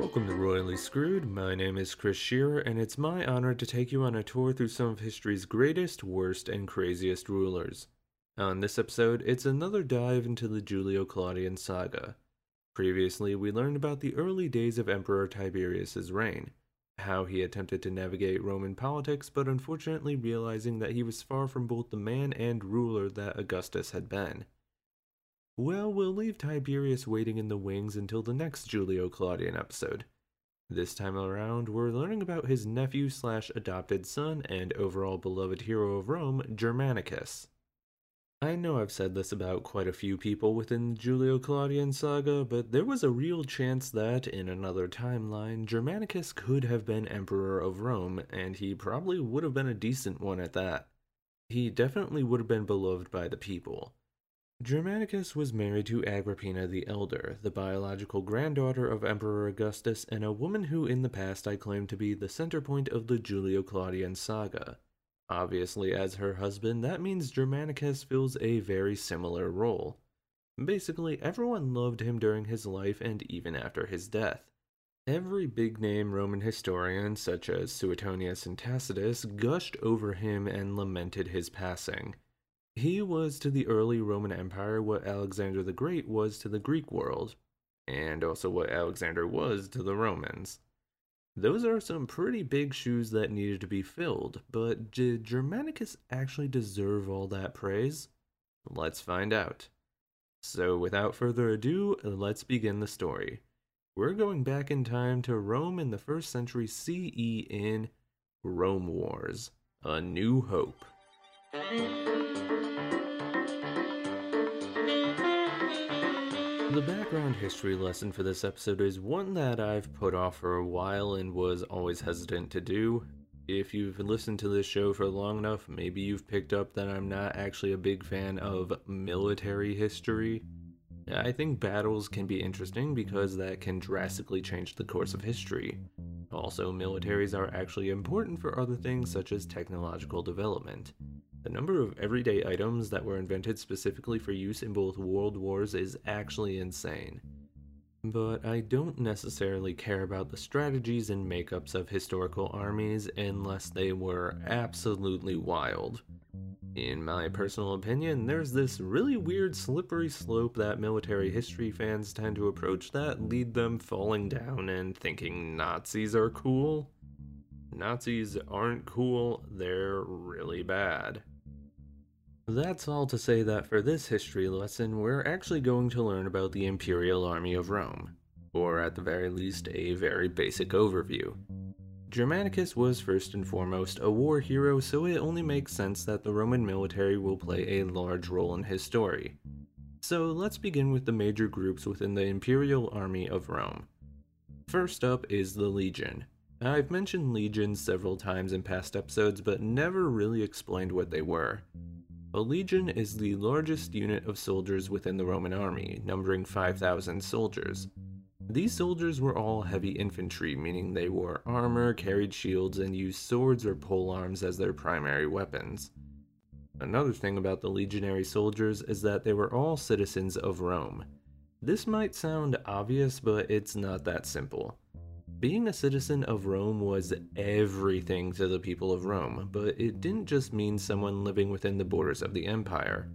Welcome to Royally Screwed. My name is Chris Shearer, and it's my honor to take you on a tour through some of history's greatest, worst, and craziest rulers. On this episode, it's another dive into the Julio Claudian saga. Previously, we learned about the early days of Emperor Tiberius's reign, how he attempted to navigate Roman politics, but unfortunately realizing that he was far from both the man and ruler that Augustus had been. Well, we'll leave Tiberius waiting in the wings until the next Julio Claudian episode. This time around, we're learning about his nephew slash adopted son and overall beloved hero of Rome, Germanicus. I know I've said this about quite a few people within the Julio Claudian saga, but there was a real chance that, in another timeline, Germanicus could have been Emperor of Rome, and he probably would have been a decent one at that. He definitely would have been beloved by the people. Germanicus was married to Agrippina the Elder, the biological granddaughter of Emperor Augustus, and a woman who in the past I claimed to be the center point of the Julio Claudian saga. Obviously, as her husband, that means Germanicus fills a very similar role. Basically, everyone loved him during his life and even after his death. Every big name Roman historian, such as Suetonius and Tacitus, gushed over him and lamented his passing. He was to the early Roman Empire what Alexander the Great was to the Greek world, and also what Alexander was to the Romans. Those are some pretty big shoes that needed to be filled, but did Germanicus actually deserve all that praise? Let's find out. So, without further ado, let's begin the story. We're going back in time to Rome in the first century CE in Rome Wars A New Hope. The background history lesson for this episode is one that I've put off for a while and was always hesitant to do. If you've listened to this show for long enough, maybe you've picked up that I'm not actually a big fan of military history. I think battles can be interesting because that can drastically change the course of history. Also, militaries are actually important for other things such as technological development. The number of everyday items that were invented specifically for use in both world wars is actually insane. But I don't necessarily care about the strategies and makeups of historical armies unless they were absolutely wild. In my personal opinion, there's this really weird slippery slope that military history fans tend to approach that lead them falling down and thinking Nazis are cool. Nazis aren't cool, they're really bad. That's all to say that for this history lesson, we're actually going to learn about the Imperial Army of Rome, or at the very least, a very basic overview. Germanicus was first and foremost a war hero, so it only makes sense that the Roman military will play a large role in his story. So let's begin with the major groups within the Imperial Army of Rome. First up is the Legion. I've mentioned legions several times in past episodes, but never really explained what they were. A legion is the largest unit of soldiers within the Roman army, numbering 5,000 soldiers. These soldiers were all heavy infantry, meaning they wore armor, carried shields, and used swords or polearms as their primary weapons. Another thing about the legionary soldiers is that they were all citizens of Rome. This might sound obvious, but it's not that simple. Being a citizen of Rome was everything to the people of Rome, but it didn't just mean someone living within the borders of the empire.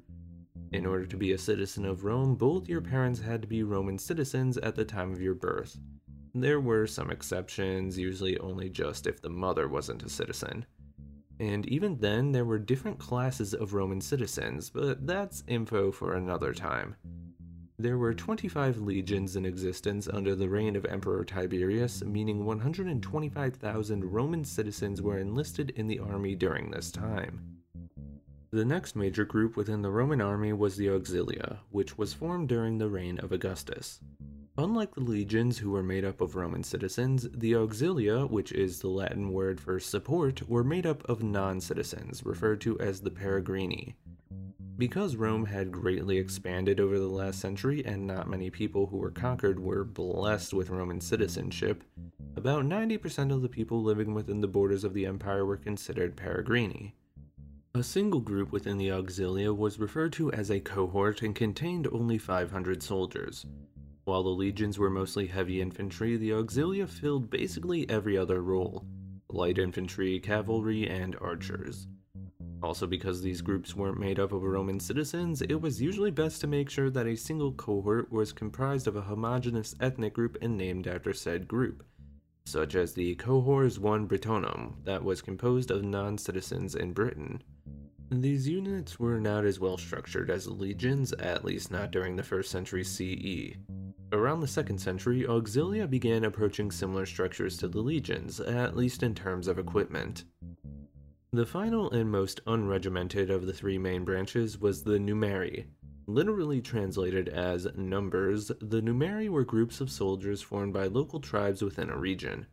In order to be a citizen of Rome, both your parents had to be Roman citizens at the time of your birth. There were some exceptions, usually only just if the mother wasn't a citizen. And even then, there were different classes of Roman citizens, but that's info for another time. There were 25 legions in existence under the reign of Emperor Tiberius, meaning 125,000 Roman citizens were enlisted in the army during this time. The next major group within the Roman army was the Auxilia, which was formed during the reign of Augustus. Unlike the legions, who were made up of Roman citizens, the auxilia, which is the Latin word for support, were made up of non citizens, referred to as the peregrini. Because Rome had greatly expanded over the last century and not many people who were conquered were blessed with Roman citizenship, about 90% of the people living within the borders of the empire were considered peregrini. A single group within the auxilia was referred to as a cohort and contained only 500 soldiers. While the legions were mostly heavy infantry, the auxilia filled basically every other role light infantry, cavalry, and archers. Also, because these groups weren't made up of Roman citizens, it was usually best to make sure that a single cohort was comprised of a homogenous ethnic group and named after said group, such as the Cohors I Britonum, that was composed of non citizens in Britain. These units were not as well structured as legions, at least not during the 1st century CE. Around the 2nd century, auxilia began approaching similar structures to the legions, at least in terms of equipment. The final and most unregimented of the three main branches was the numeri. Literally translated as numbers, the numeri were groups of soldiers formed by local tribes within a region.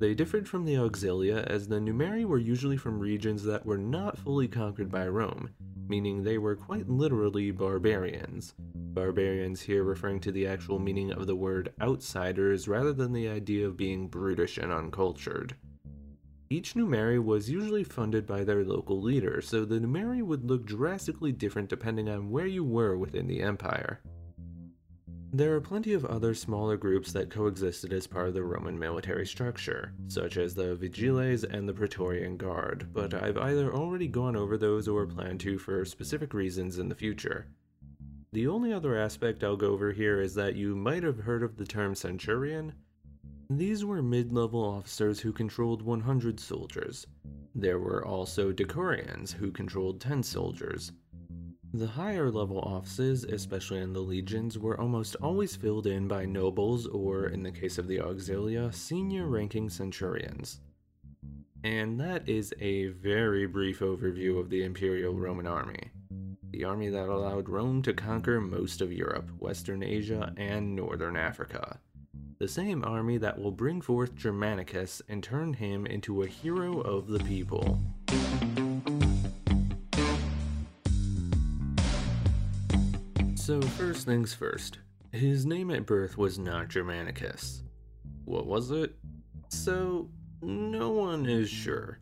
They differed from the auxilia as the numeri were usually from regions that were not fully conquered by Rome, meaning they were quite literally barbarians. Barbarians here referring to the actual meaning of the word outsiders rather than the idea of being brutish and uncultured. Each numeri was usually funded by their local leader, so the numeri would look drastically different depending on where you were within the empire. There are plenty of other smaller groups that coexisted as part of the Roman military structure, such as the Vigiles and the Praetorian Guard, but I've either already gone over those or plan to for specific reasons in the future. The only other aspect I'll go over here is that you might have heard of the term centurion, these were mid level officers who controlled 100 soldiers. There were also decurions who controlled 10 soldiers. The higher level offices, especially in the legions, were almost always filled in by nobles or, in the case of the auxilia, senior ranking centurions. And that is a very brief overview of the Imperial Roman army. The army that allowed Rome to conquer most of Europe, Western Asia, and Northern Africa the same army that will bring forth Germanicus and turn him into a hero of the people. So, first things first, his name at birth was not Germanicus. What was it? So, no one is sure.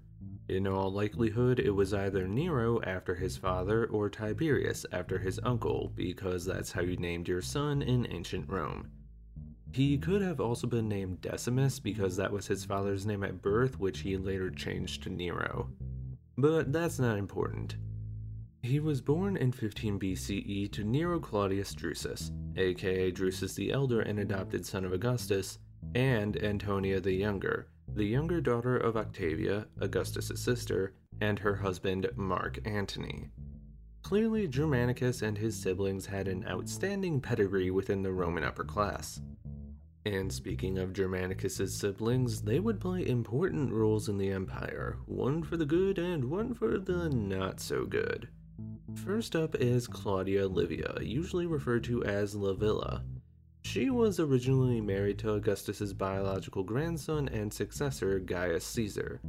In all likelihood, it was either Nero after his father or Tiberius after his uncle, because that's how you named your son in ancient Rome. He could have also been named Decimus because that was his father's name at birth, which he later changed to Nero. But that's not important. He was born in 15 BCE to Nero Claudius Drusus, aka Drusus the Elder and adopted son of Augustus, and Antonia the Younger, the younger daughter of Octavia, Augustus's sister, and her husband Mark Antony. Clearly, Germanicus and his siblings had an outstanding pedigree within the Roman upper class. And speaking of Germanicus's siblings, they would play important roles in the empire, one for the good and one for the not so good. First up is Claudia Livia, usually referred to as Livilla. She was originally married to Augustus's biological grandson and successor, Gaius Caesar.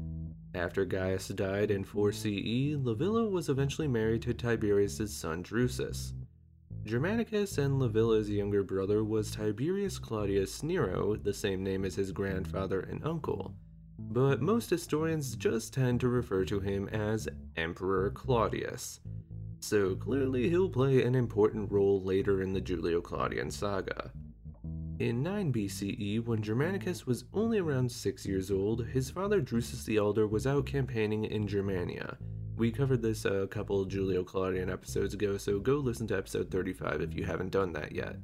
After Gaius died in 4 CE, Livilla was eventually married to Tiberius's son Drusus. Germanicus and Livilla's younger brother was Tiberius Claudius Nero, the same name as his grandfather and uncle, but most historians just tend to refer to him as Emperor Claudius. So clearly he'll play an important role later in the Julio Claudian saga. In 9 BCE, when Germanicus was only around 6 years old, his father Drusus the Elder was out campaigning in Germania, we covered this a couple Julio Claudian episodes ago, so go listen to episode 35 if you haven't done that yet.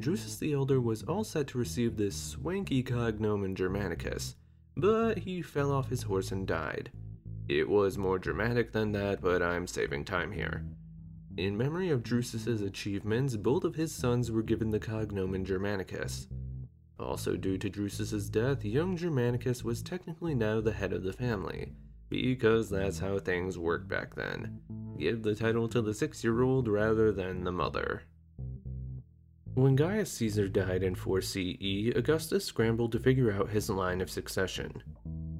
Drusus the Elder was all set to receive this swanky cognomen Germanicus, but he fell off his horse and died. It was more dramatic than that, but I'm saving time here. In memory of Drusus's achievements, both of his sons were given the cognomen Germanicus. Also, due to Drusus's death, young Germanicus was technically now the head of the family, because that's how things worked back then. Give the title to the six year old rather than the mother. When Gaius Caesar died in 4 CE, Augustus scrambled to figure out his line of succession.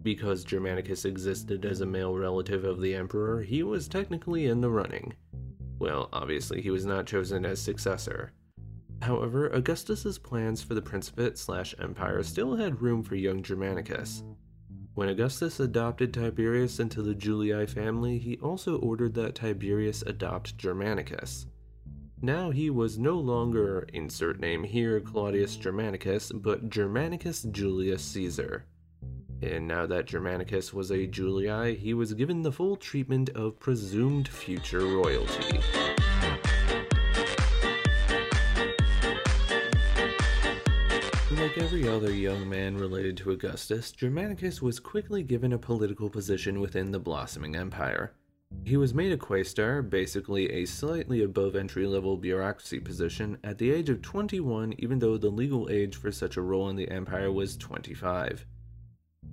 Because Germanicus existed as a male relative of the emperor, he was technically in the running. Well, obviously, he was not chosen as successor. However, Augustus's plans for the principate slash empire still had room for young Germanicus. When Augustus adopted Tiberius into the Julii family, he also ordered that Tiberius adopt Germanicus. Now he was no longer, insert name here, Claudius Germanicus, but Germanicus Julius Caesar. And now that Germanicus was a Julii, he was given the full treatment of presumed future royalty. Every other young man related to Augustus, Germanicus was quickly given a political position within the blossoming empire. He was made a quaestor, basically a slightly above entry level bureaucracy position, at the age of 21, even though the legal age for such a role in the empire was 25.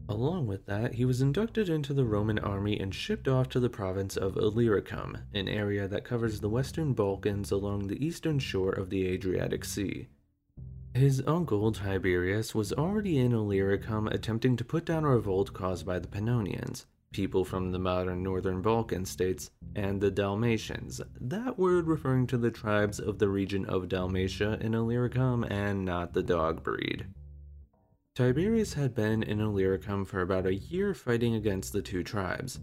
Along with that, he was inducted into the Roman army and shipped off to the province of Illyricum, an area that covers the western Balkans along the eastern shore of the Adriatic Sea. His uncle, Tiberius, was already in Illyricum attempting to put down a revolt caused by the Pannonians, people from the modern northern Balkan states, and the Dalmatians, that word referring to the tribes of the region of Dalmatia in Illyricum and not the dog breed. Tiberius had been in Illyricum for about a year fighting against the two tribes.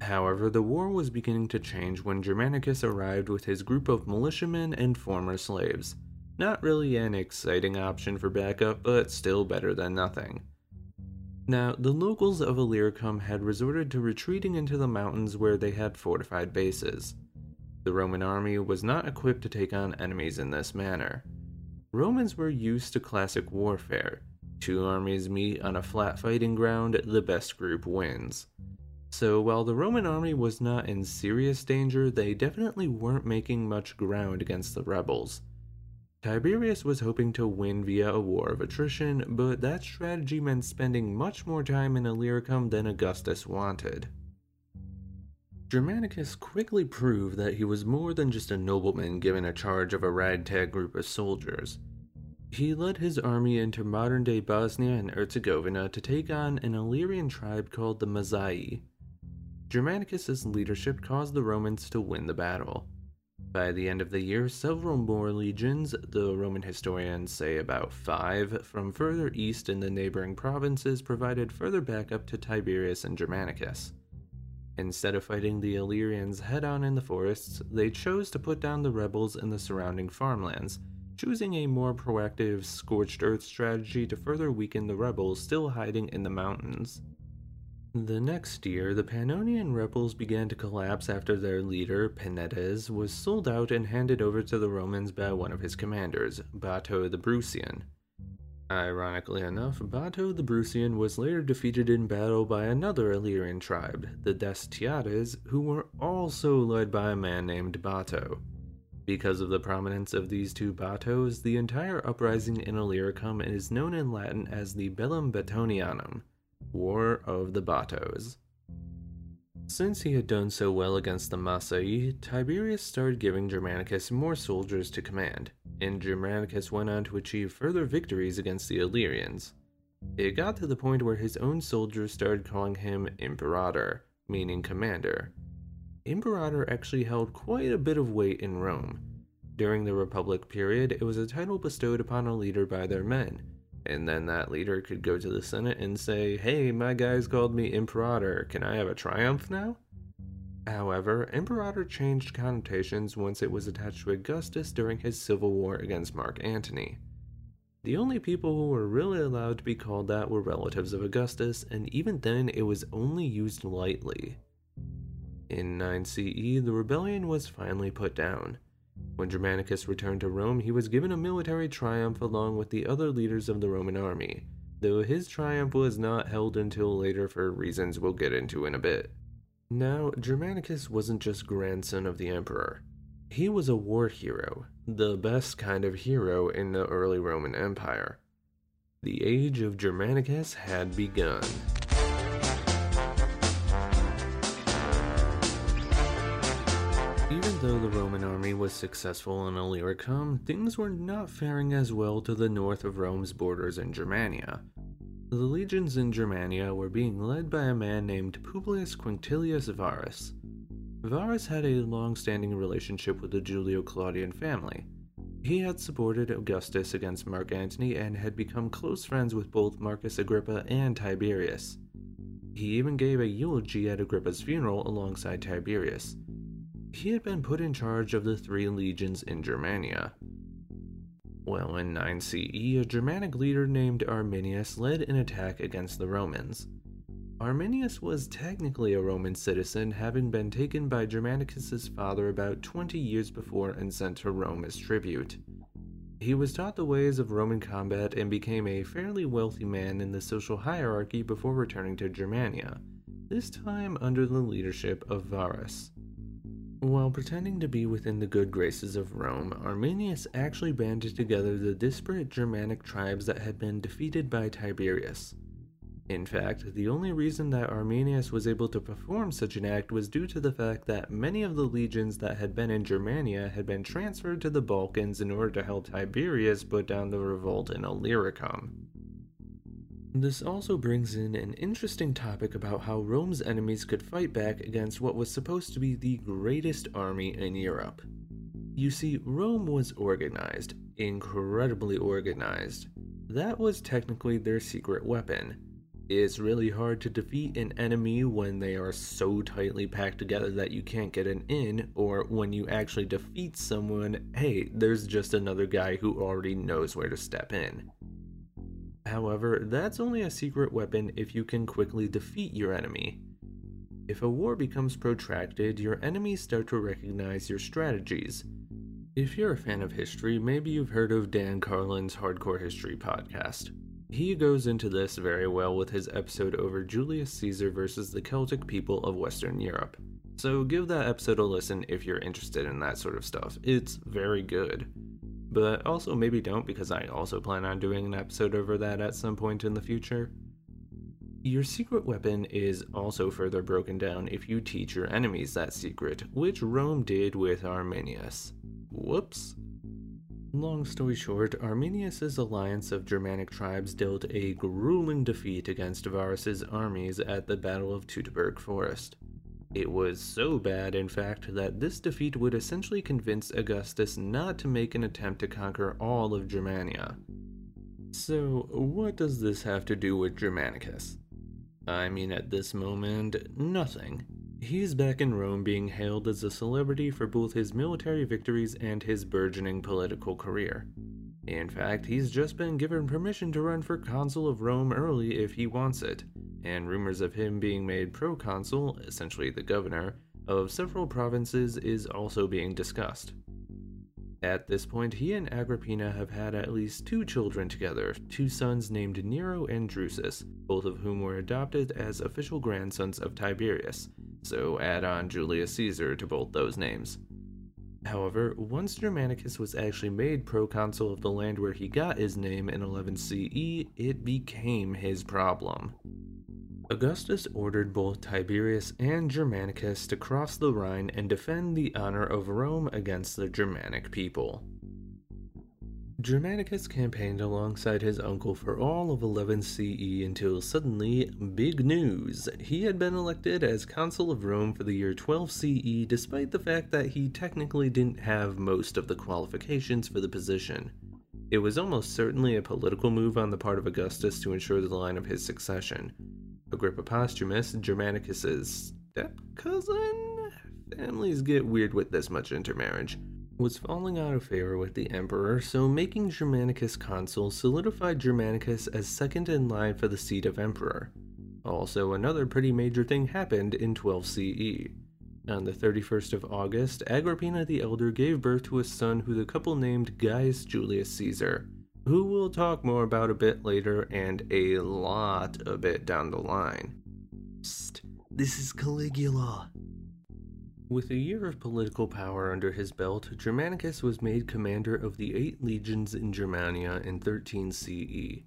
However, the war was beginning to change when Germanicus arrived with his group of militiamen and former slaves. Not really an exciting option for backup, but still better than nothing. Now, the locals of Illyricum had resorted to retreating into the mountains where they had fortified bases. The Roman army was not equipped to take on enemies in this manner. Romans were used to classic warfare. Two armies meet on a flat fighting ground, the best group wins. So while the Roman army was not in serious danger, they definitely weren't making much ground against the rebels. Tiberius was hoping to win via a war of attrition, but that strategy meant spending much more time in Illyricum than Augustus wanted. Germanicus quickly proved that he was more than just a nobleman given a charge of a ragtag group of soldiers. He led his army into modern day Bosnia and Herzegovina to take on an Illyrian tribe called the Mazaei. Germanicus's leadership caused the Romans to win the battle. By the end of the year, several more legions, the Roman historians say about five, from further east in the neighboring provinces provided further backup to Tiberius and Germanicus. Instead of fighting the Illyrians head on in the forests, they chose to put down the rebels in the surrounding farmlands, choosing a more proactive, scorched earth strategy to further weaken the rebels still hiding in the mountains. The next year, the Pannonian rebels began to collapse after their leader, Penedes, was sold out and handed over to the Romans by one of his commanders, Bato the Breucian. Ironically enough, Bato the Breucian was later defeated in battle by another Illyrian tribe, the Dastiates, who were also led by a man named Bato. Because of the prominence of these two Batos, the entire uprising in Illyricum is known in Latin as the Bellum Batonianum, War of the Batos. Since he had done so well against the Mazaei, Tiberius started giving Germanicus more soldiers to command, and Germanicus went on to achieve further victories against the Illyrians. It got to the point where his own soldiers started calling him Imperator, meaning commander. Imperator actually held quite a bit of weight in Rome. During the Republic period, it was a title bestowed upon a leader by their men, and then that leader could go to the Senate and say, Hey, my guys called me Imperator, can I have a triumph now? However, Imperator changed connotations once it was attached to Augustus during his civil war against Mark Antony. The only people who were really allowed to be called that were relatives of Augustus, and even then it was only used lightly. In 9 CE, the rebellion was finally put down. When Germanicus returned to Rome, he was given a military triumph along with the other leaders of the Roman army, though his triumph was not held until later for reasons we'll get into in a bit. Now, Germanicus wasn't just grandson of the emperor. He was a war hero, the best kind of hero in the early Roman Empire. The age of Germanicus had begun. Though the Roman army was successful in Illyricum, things were not faring as well to the north of Rome's borders in Germania. The legions in Germania were being led by a man named Publius Quintilius Varus. Varus had a long standing relationship with the Julio Claudian family. He had supported Augustus against Mark Antony and had become close friends with both Marcus Agrippa and Tiberius. He even gave a eulogy at Agrippa's funeral alongside Tiberius. He had been put in charge of the three legions in Germania. Well, in 9 CE, a Germanic leader named Arminius led an attack against the Romans. Arminius was technically a Roman citizen, having been taken by Germanicus's father about 20 years before and sent to Rome as tribute. He was taught the ways of Roman combat and became a fairly wealthy man in the social hierarchy before returning to Germania, this time under the leadership of Varus. While pretending to be within the good graces of Rome, Arminius actually banded together the disparate Germanic tribes that had been defeated by Tiberius. In fact, the only reason that Arminius was able to perform such an act was due to the fact that many of the legions that had been in Germania had been transferred to the Balkans in order to help Tiberius put down the revolt in Illyricum. This also brings in an interesting topic about how Rome's enemies could fight back against what was supposed to be the greatest army in Europe. You see, Rome was organized, incredibly organized. That was technically their secret weapon. It's really hard to defeat an enemy when they are so tightly packed together that you can't get an in, or when you actually defeat someone, hey, there's just another guy who already knows where to step in. However, that's only a secret weapon if you can quickly defeat your enemy. If a war becomes protracted, your enemies start to recognize your strategies. If you're a fan of history, maybe you've heard of Dan Carlin's Hardcore History podcast. He goes into this very well with his episode over Julius Caesar versus the Celtic people of Western Europe. So give that episode a listen if you're interested in that sort of stuff. It's very good but also maybe don't because I also plan on doing an episode over that at some point in the future. Your secret weapon is also further broken down if you teach your enemies that secret, which Rome did with Arminius. Whoops. Long story short, Arminius's alliance of Germanic tribes dealt a grueling defeat against Varus's armies at the Battle of Teutoburg Forest. It was so bad, in fact, that this defeat would essentially convince Augustus not to make an attempt to conquer all of Germania. So, what does this have to do with Germanicus? I mean, at this moment, nothing. He's back in Rome being hailed as a celebrity for both his military victories and his burgeoning political career. In fact, he's just been given permission to run for consul of Rome early if he wants it, and rumors of him being made proconsul, essentially the governor, of several provinces is also being discussed. At this point, he and Agrippina have had at least two children together, two sons named Nero and Drusus, both of whom were adopted as official grandsons of Tiberius, so add on Julius Caesar to both those names. However, once Germanicus was actually made proconsul of the land where he got his name in 11 CE, it became his problem. Augustus ordered both Tiberius and Germanicus to cross the Rhine and defend the honor of Rome against the Germanic people. Germanicus campaigned alongside his uncle for all of 11 CE until suddenly, big news, he had been elected as consul of Rome for the year 12 CE despite the fact that he technically didn't have most of the qualifications for the position. It was almost certainly a political move on the part of Augustus to ensure the line of his succession. Agrippa Postumus, Germanicus's step cousin? Families get weird with this much intermarriage. Was falling out of favor with the emperor, so making Germanicus consul solidified Germanicus as second in line for the seat of emperor. Also, another pretty major thing happened in 12 CE. On the 31st of August, Agrippina the Elder gave birth to a son who the couple named Gaius Julius Caesar who we'll talk more about a bit later and a lot a bit down the line. Psst, this is Caligula. With a year of political power under his belt, Germanicus was made commander of the eight legions in Germania in 13 CE.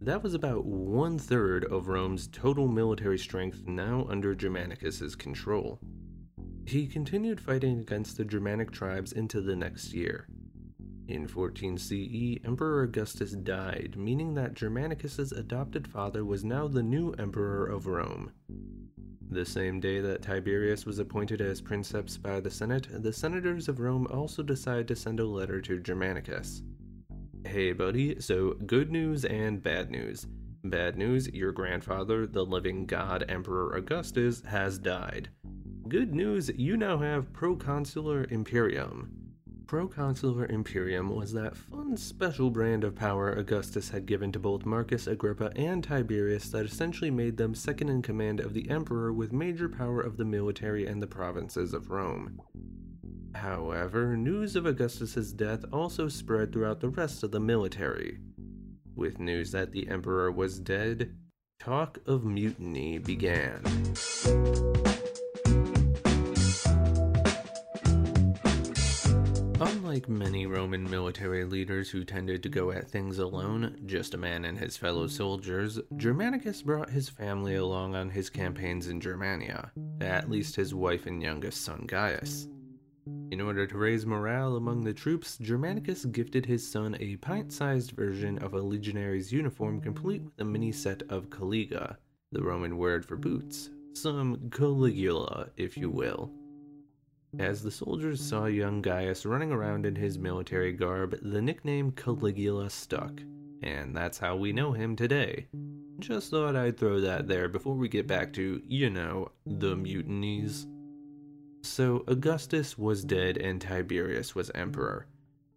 That was about one third of Rome's total military strength now under Germanicus's control. He continued fighting against the Germanic tribes into the next year. In 14 CE, Emperor Augustus died, meaning that Germanicus's adopted father was now the new emperor of Rome. The same day that Tiberius was appointed as princeps by the Senate, the senators of Rome also decided to send a letter to Germanicus. Hey buddy, so good news and bad news. Bad news, your grandfather, the living god Emperor Augustus, has died. Good news, you now have Proconsular Imperium. Proconsular Imperium was that fun special brand of power Augustus had given to both Marcus Agrippa and Tiberius that essentially made them second in command of the emperor with major power of the military and the provinces of Rome. However, news of Augustus's death also spread throughout the rest of the military. With news that the emperor was dead, talk of mutiny began. Unlike many Roman military leaders who tended to go at things alone, just a man and his fellow soldiers, Germanicus brought his family along on his campaigns in Germania, at least his wife and youngest son Gaius. In order to raise morale among the troops, Germanicus gifted his son a pint sized version of a legionary's uniform complete with a mini set of caliga, the Roman word for boots, some caligula, if you will. As the soldiers saw young Gaius running around in his military garb, the nickname Caligula stuck, and that's how we know him today. Just thought I'd throw that there before we get back to, you know, the mutinies. So, Augustus was dead and Tiberius was emperor.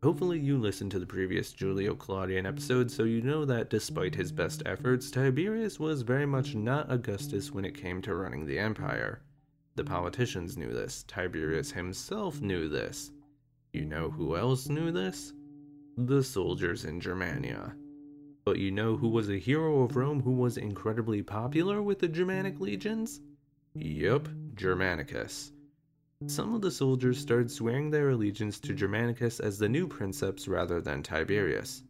Hopefully, you listened to the previous Julio Claudian episode so you know that despite his best efforts, Tiberius was very much not Augustus when it came to running the empire. The politicians knew this. Tiberius himself knew this. You know who else knew this? The soldiers in Germania. But you know who was a hero of Rome who was incredibly popular with the Germanic legions? Yup, Germanicus. Some of the soldiers started swearing their allegiance to Germanicus as the new princeps rather than Tiberius.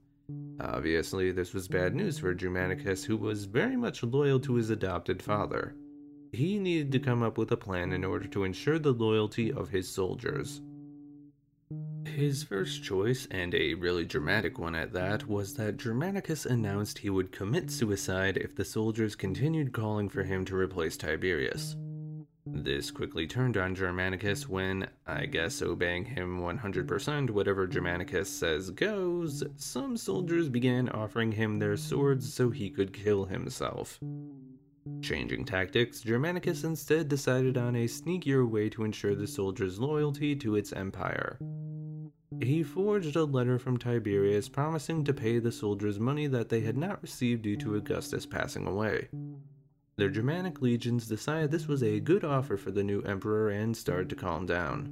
Obviously, this was bad news for Germanicus, who was very much loyal to his adopted father he needed to come up with a plan in order to ensure the loyalty of his soldiers. His first choice, and a really dramatic one at that, was that Germanicus announced he would commit suicide if the soldiers continued calling for him to replace Tiberius. This quickly turned on Germanicus when, I guess obeying him 100%, whatever Germanicus says goes, some soldiers began offering him their swords so he could kill himself. Changing tactics, Germanicus instead decided on a sneakier way to ensure the soldiers' loyalty to its empire. He forged a letter from Tiberius promising to pay the soldiers money that they had not received due to Augustus passing away. The Germanic legions decided this was a good offer for the new emperor and started to calm down.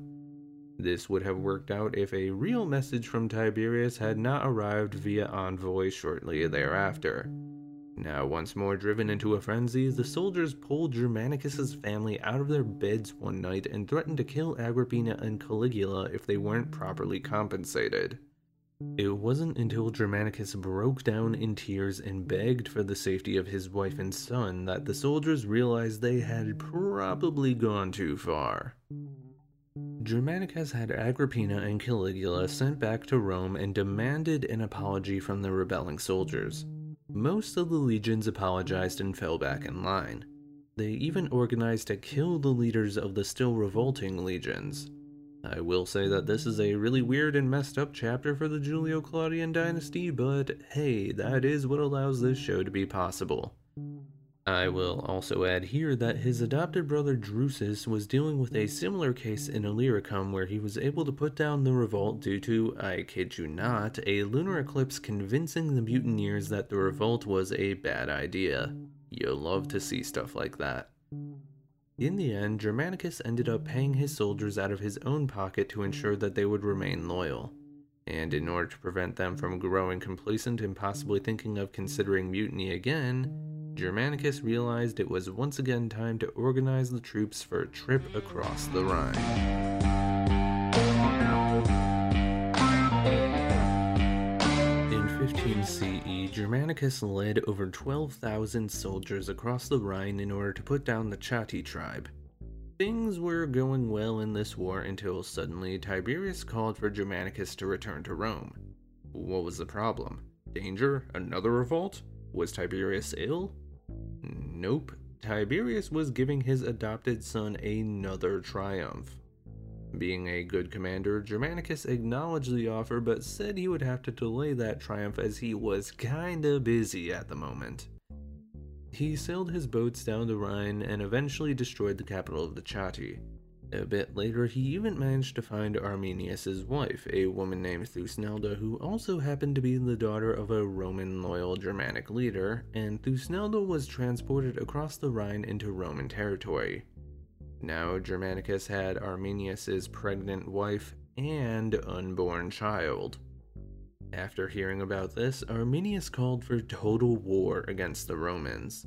This would have worked out if a real message from Tiberius had not arrived via envoy shortly thereafter. Now, once more driven into a frenzy, the soldiers pulled Germanicus's family out of their beds one night and threatened to kill Agrippina and Caligula if they weren't properly compensated. It wasn't until Germanicus broke down in tears and begged for the safety of his wife and son that the soldiers realized they had probably gone too far. Germanicus had Agrippina and Caligula sent back to Rome and demanded an apology from the rebelling soldiers. Most of the legions apologized and fell back in line. They even organized to kill the leaders of the still revolting legions. I will say that this is a really weird and messed up chapter for the Julio Claudian dynasty, but hey, that is what allows this show to be possible. I will also add here that his adopted brother Drusus was dealing with a similar case in Illyricum where he was able to put down the revolt due to, I kid you not, a lunar eclipse convincing the mutineers that the revolt was a bad idea. You'll love to see stuff like that. In the end, Germanicus ended up paying his soldiers out of his own pocket to ensure that they would remain loyal. And in order to prevent them from growing complacent and possibly thinking of considering mutiny again, Germanicus realized it was once again time to organize the troops for a trip across the Rhine. In 15 CE, Germanicus led over 12,000 soldiers across the Rhine in order to put down the Chatti tribe. Things were going well in this war until suddenly Tiberius called for Germanicus to return to Rome. What was the problem? Danger? Another revolt? Was Tiberius ill? Nope. Tiberius was giving his adopted son another triumph. Being a good commander, Germanicus acknowledged the offer but said he would have to delay that triumph as he was kinda busy at the moment. He sailed his boats down the Rhine and eventually destroyed the capital of the Chatti. A bit later, he even managed to find Arminius' wife, a woman named Thusnelda, who also happened to be the daughter of a Roman loyal Germanic leader, and Thusnelda was transported across the Rhine into Roman territory. Now, Germanicus had Arminius' pregnant wife and unborn child. After hearing about this, Arminius called for total war against the Romans.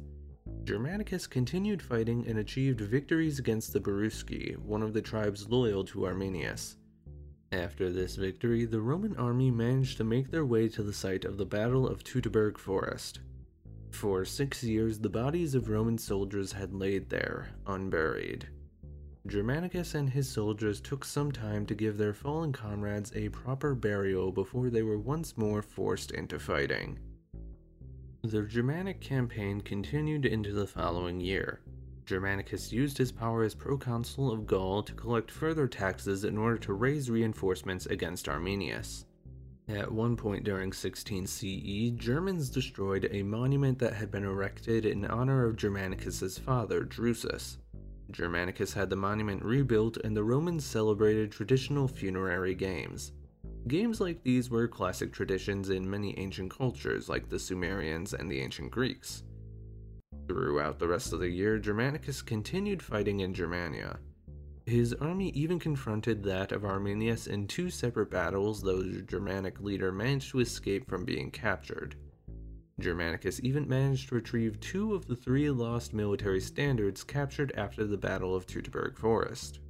Germanicus continued fighting and achieved victories against the Cherusci, one of the tribes loyal to Arminius. After this victory, the Roman army managed to make their way to the site of the Battle of Teutoburg Forest. For six years, the bodies of Roman soldiers had laid there, unburied. Germanicus and his soldiers took some time to give their fallen comrades a proper burial before they were once more forced into fighting. The Germanic campaign continued into the following year. Germanicus used his power as proconsul of Gaul to collect further taxes in order to raise reinforcements against Arminius. At one point during 16 CE, Germans destroyed a monument that had been erected in honor of Germanicus's father, Drusus. Germanicus had the monument rebuilt and the Romans celebrated traditional funerary games. Games like these were classic traditions in many ancient cultures, like the Sumerians and the ancient Greeks. Throughout the rest of the year, Germanicus continued fighting in Germania. His army even confronted that of Arminius in two separate battles, though the Germanic leader managed to escape from being captured. Germanicus even managed to retrieve two of the three lost military standards captured after the Battle of Teutoburg Forest.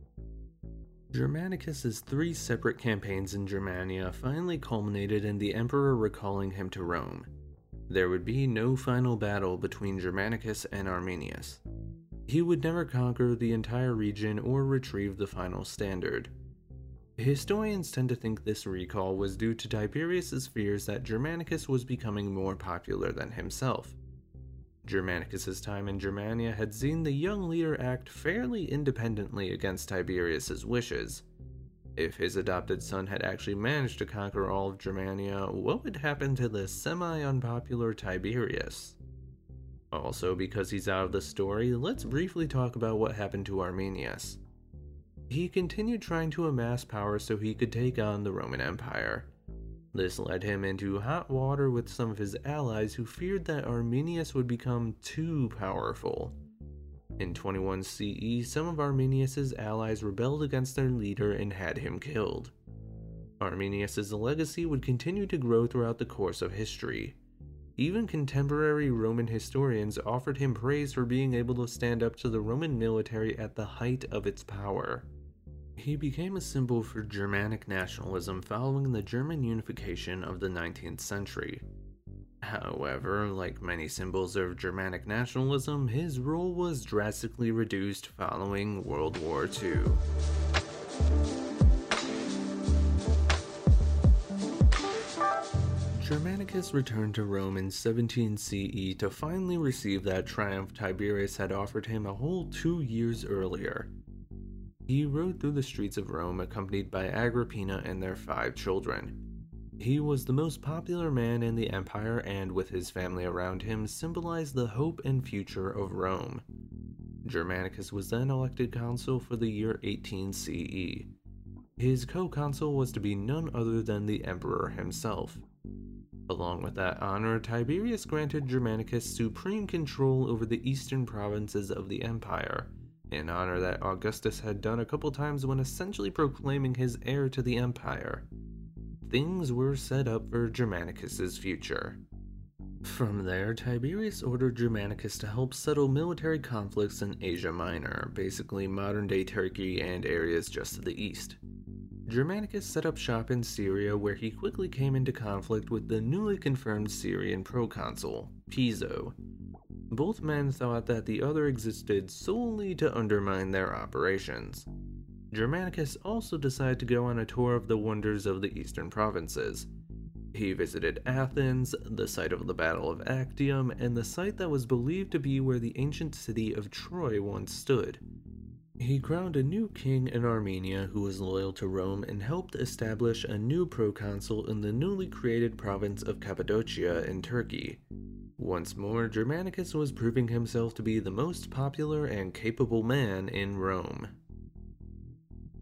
Germanicus's three separate campaigns in Germania finally culminated in the emperor recalling him to Rome. There would be no final battle between Germanicus and Arminius. He would never conquer the entire region or retrieve the final standard. Historians tend to think this recall was due to Tiberius's fears that Germanicus was becoming more popular than himself, Germanicus's time in Germania had seen the young leader act fairly independently against Tiberius's wishes. If his adopted son had actually managed to conquer all of Germania, what would happen to the semi-unpopular Tiberius? Also, because he's out of the story, let's briefly talk about what happened to Arminius. He continued trying to amass power so he could take on the Roman Empire. This led him into hot water with some of his allies who feared that Arminius would become too powerful. In 21 CE, some of Arminius's allies rebelled against their leader and had him killed. Arminius's legacy would continue to grow throughout the course of history. Even contemporary Roman historians offered him praise for being able to stand up to the Roman military at the height of its power. He became a symbol for Germanic nationalism following the German unification of the 19th century. However, like many symbols of Germanic nationalism, his role was drastically reduced following World War II. Germanicus returned to Rome in 17 CE to finally receive that triumph Tiberius had offered him a whole two years earlier. He rode through the streets of Rome accompanied by Agrippina and their five children. He was the most popular man in the empire and, with his family around him, symbolized the hope and future of Rome. Germanicus was then elected consul for the year 18 CE. His co consul was to be none other than the emperor himself. Along with that honor, Tiberius granted Germanicus supreme control over the eastern provinces of the empire in honor that Augustus had done a couple times when essentially proclaiming his heir to the empire. Things were set up for Germanicus's future. From there, Tiberius ordered Germanicus to help settle military conflicts in Asia Minor, basically modern day Turkey and areas just to the east. Germanicus set up shop in Syria where he quickly came into conflict with the newly confirmed Syrian proconsul, Piso, both men thought that the other existed solely to undermine their operations. Germanicus also decided to go on a tour of the wonders of the eastern provinces. He visited Athens, the site of the Battle of Actium, and the site that was believed to be where the ancient city of Troy once stood. He crowned a new king in Armenia who was loyal to Rome and helped establish a new proconsul in the newly created province of Cappadocia in Turkey. Once more, Germanicus was proving himself to be the most popular and capable man in Rome.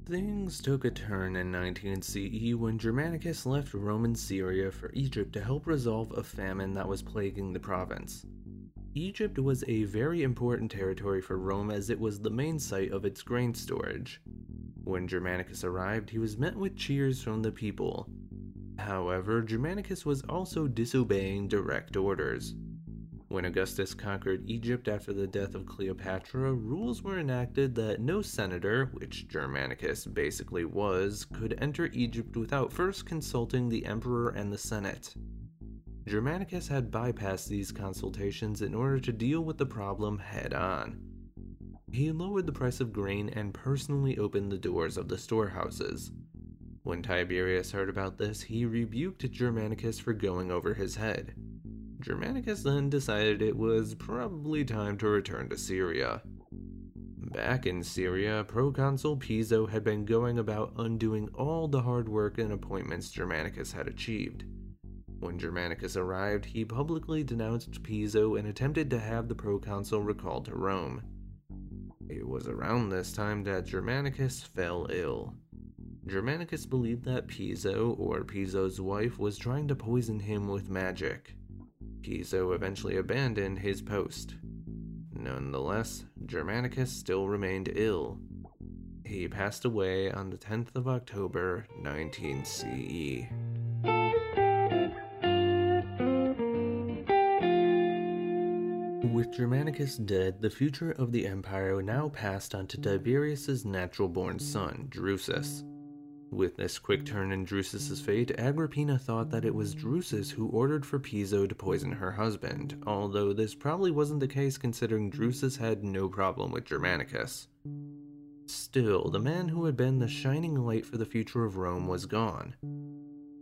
Things took a turn in 19 CE when Germanicus left Roman Syria for Egypt to help resolve a famine that was plaguing the province. Egypt was a very important territory for Rome as it was the main site of its grain storage. When Germanicus arrived, he was met with cheers from the people. However, Germanicus was also disobeying direct orders. When Augustus conquered Egypt after the death of Cleopatra, rules were enacted that no senator, which Germanicus basically was, could enter Egypt without first consulting the emperor and the senate. Germanicus had bypassed these consultations in order to deal with the problem head on. He lowered the price of grain and personally opened the doors of the storehouses. When Tiberius heard about this, he rebuked Germanicus for going over his head. Germanicus then decided it was probably time to return to Syria. Back in Syria, proconsul Piso had been going about undoing all the hard work and appointments Germanicus had achieved. When Germanicus arrived, he publicly denounced Piso and attempted to have the proconsul recalled to Rome. It was around this time that Germanicus fell ill. Germanicus believed that Piso, or Piso's wife, was trying to poison him with magic. Piso eventually abandoned his post. Nonetheless, Germanicus still remained ill. He passed away on the 10th of October, 19 CE. With Germanicus dead, the future of the empire now passed on to Tiberius's natural born son, Drusus. With this quick turn in Drusus's fate, Agrippina thought that it was Drusus who ordered for Piso to poison her husband, although this probably wasn't the case considering Drusus had no problem with Germanicus. Still, the man who had been the shining light for the future of Rome was gone.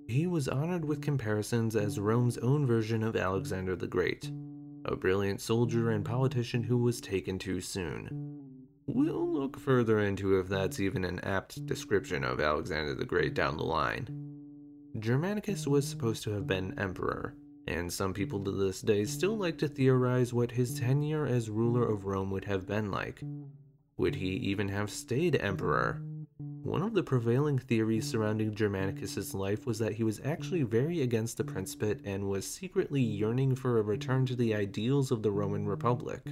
He was honored with comparisons as Rome's own version of Alexander the Great, a brilliant soldier and politician who was taken too soon. We'll look further into if that's even an apt description of Alexander the Great down the line. Germanicus was supposed to have been emperor, and some people to this day still like to theorize what his tenure as ruler of Rome would have been like. Would he even have stayed emperor? One of the prevailing theories surrounding Germanicus's life was that he was actually very against the Principate and was secretly yearning for a return to the ideals of the Roman Republic.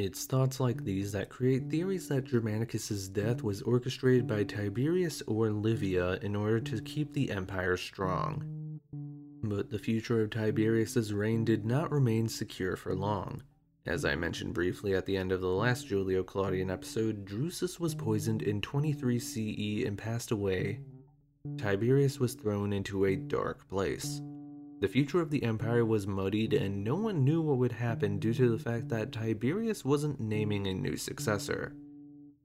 It's thoughts like these that create theories that Germanicus's death was orchestrated by Tiberius or Livia in order to keep the empire strong. But the future of Tiberius's reign did not remain secure for long. As I mentioned briefly at the end of the last Julio Claudian episode, Drusus was poisoned in 23 CE and passed away. Tiberius was thrown into a dark place. The future of the empire was muddied, and no one knew what would happen due to the fact that Tiberius wasn't naming a new successor.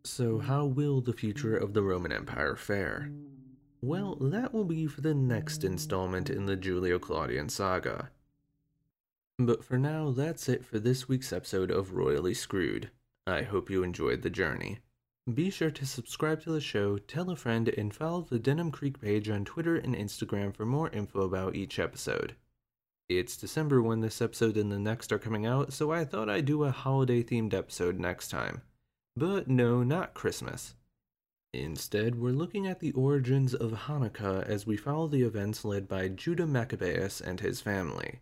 So, how will the future of the Roman Empire fare? Well, that will be for the next installment in the Julio Claudian saga. But for now, that's it for this week's episode of Royally Screwed. I hope you enjoyed the journey. Be sure to subscribe to the show, tell a friend, and follow the Denim Creek page on Twitter and Instagram for more info about each episode. It's December when this episode and the next are coming out, so I thought I'd do a holiday themed episode next time. But no, not Christmas. Instead, we're looking at the origins of Hanukkah as we follow the events led by Judah Maccabeus and his family.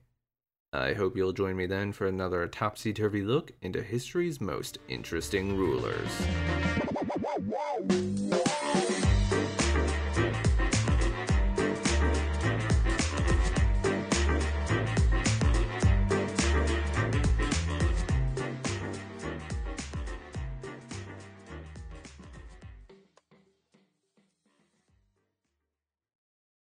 I hope you'll join me then for another topsy turvy look into history's most interesting rulers.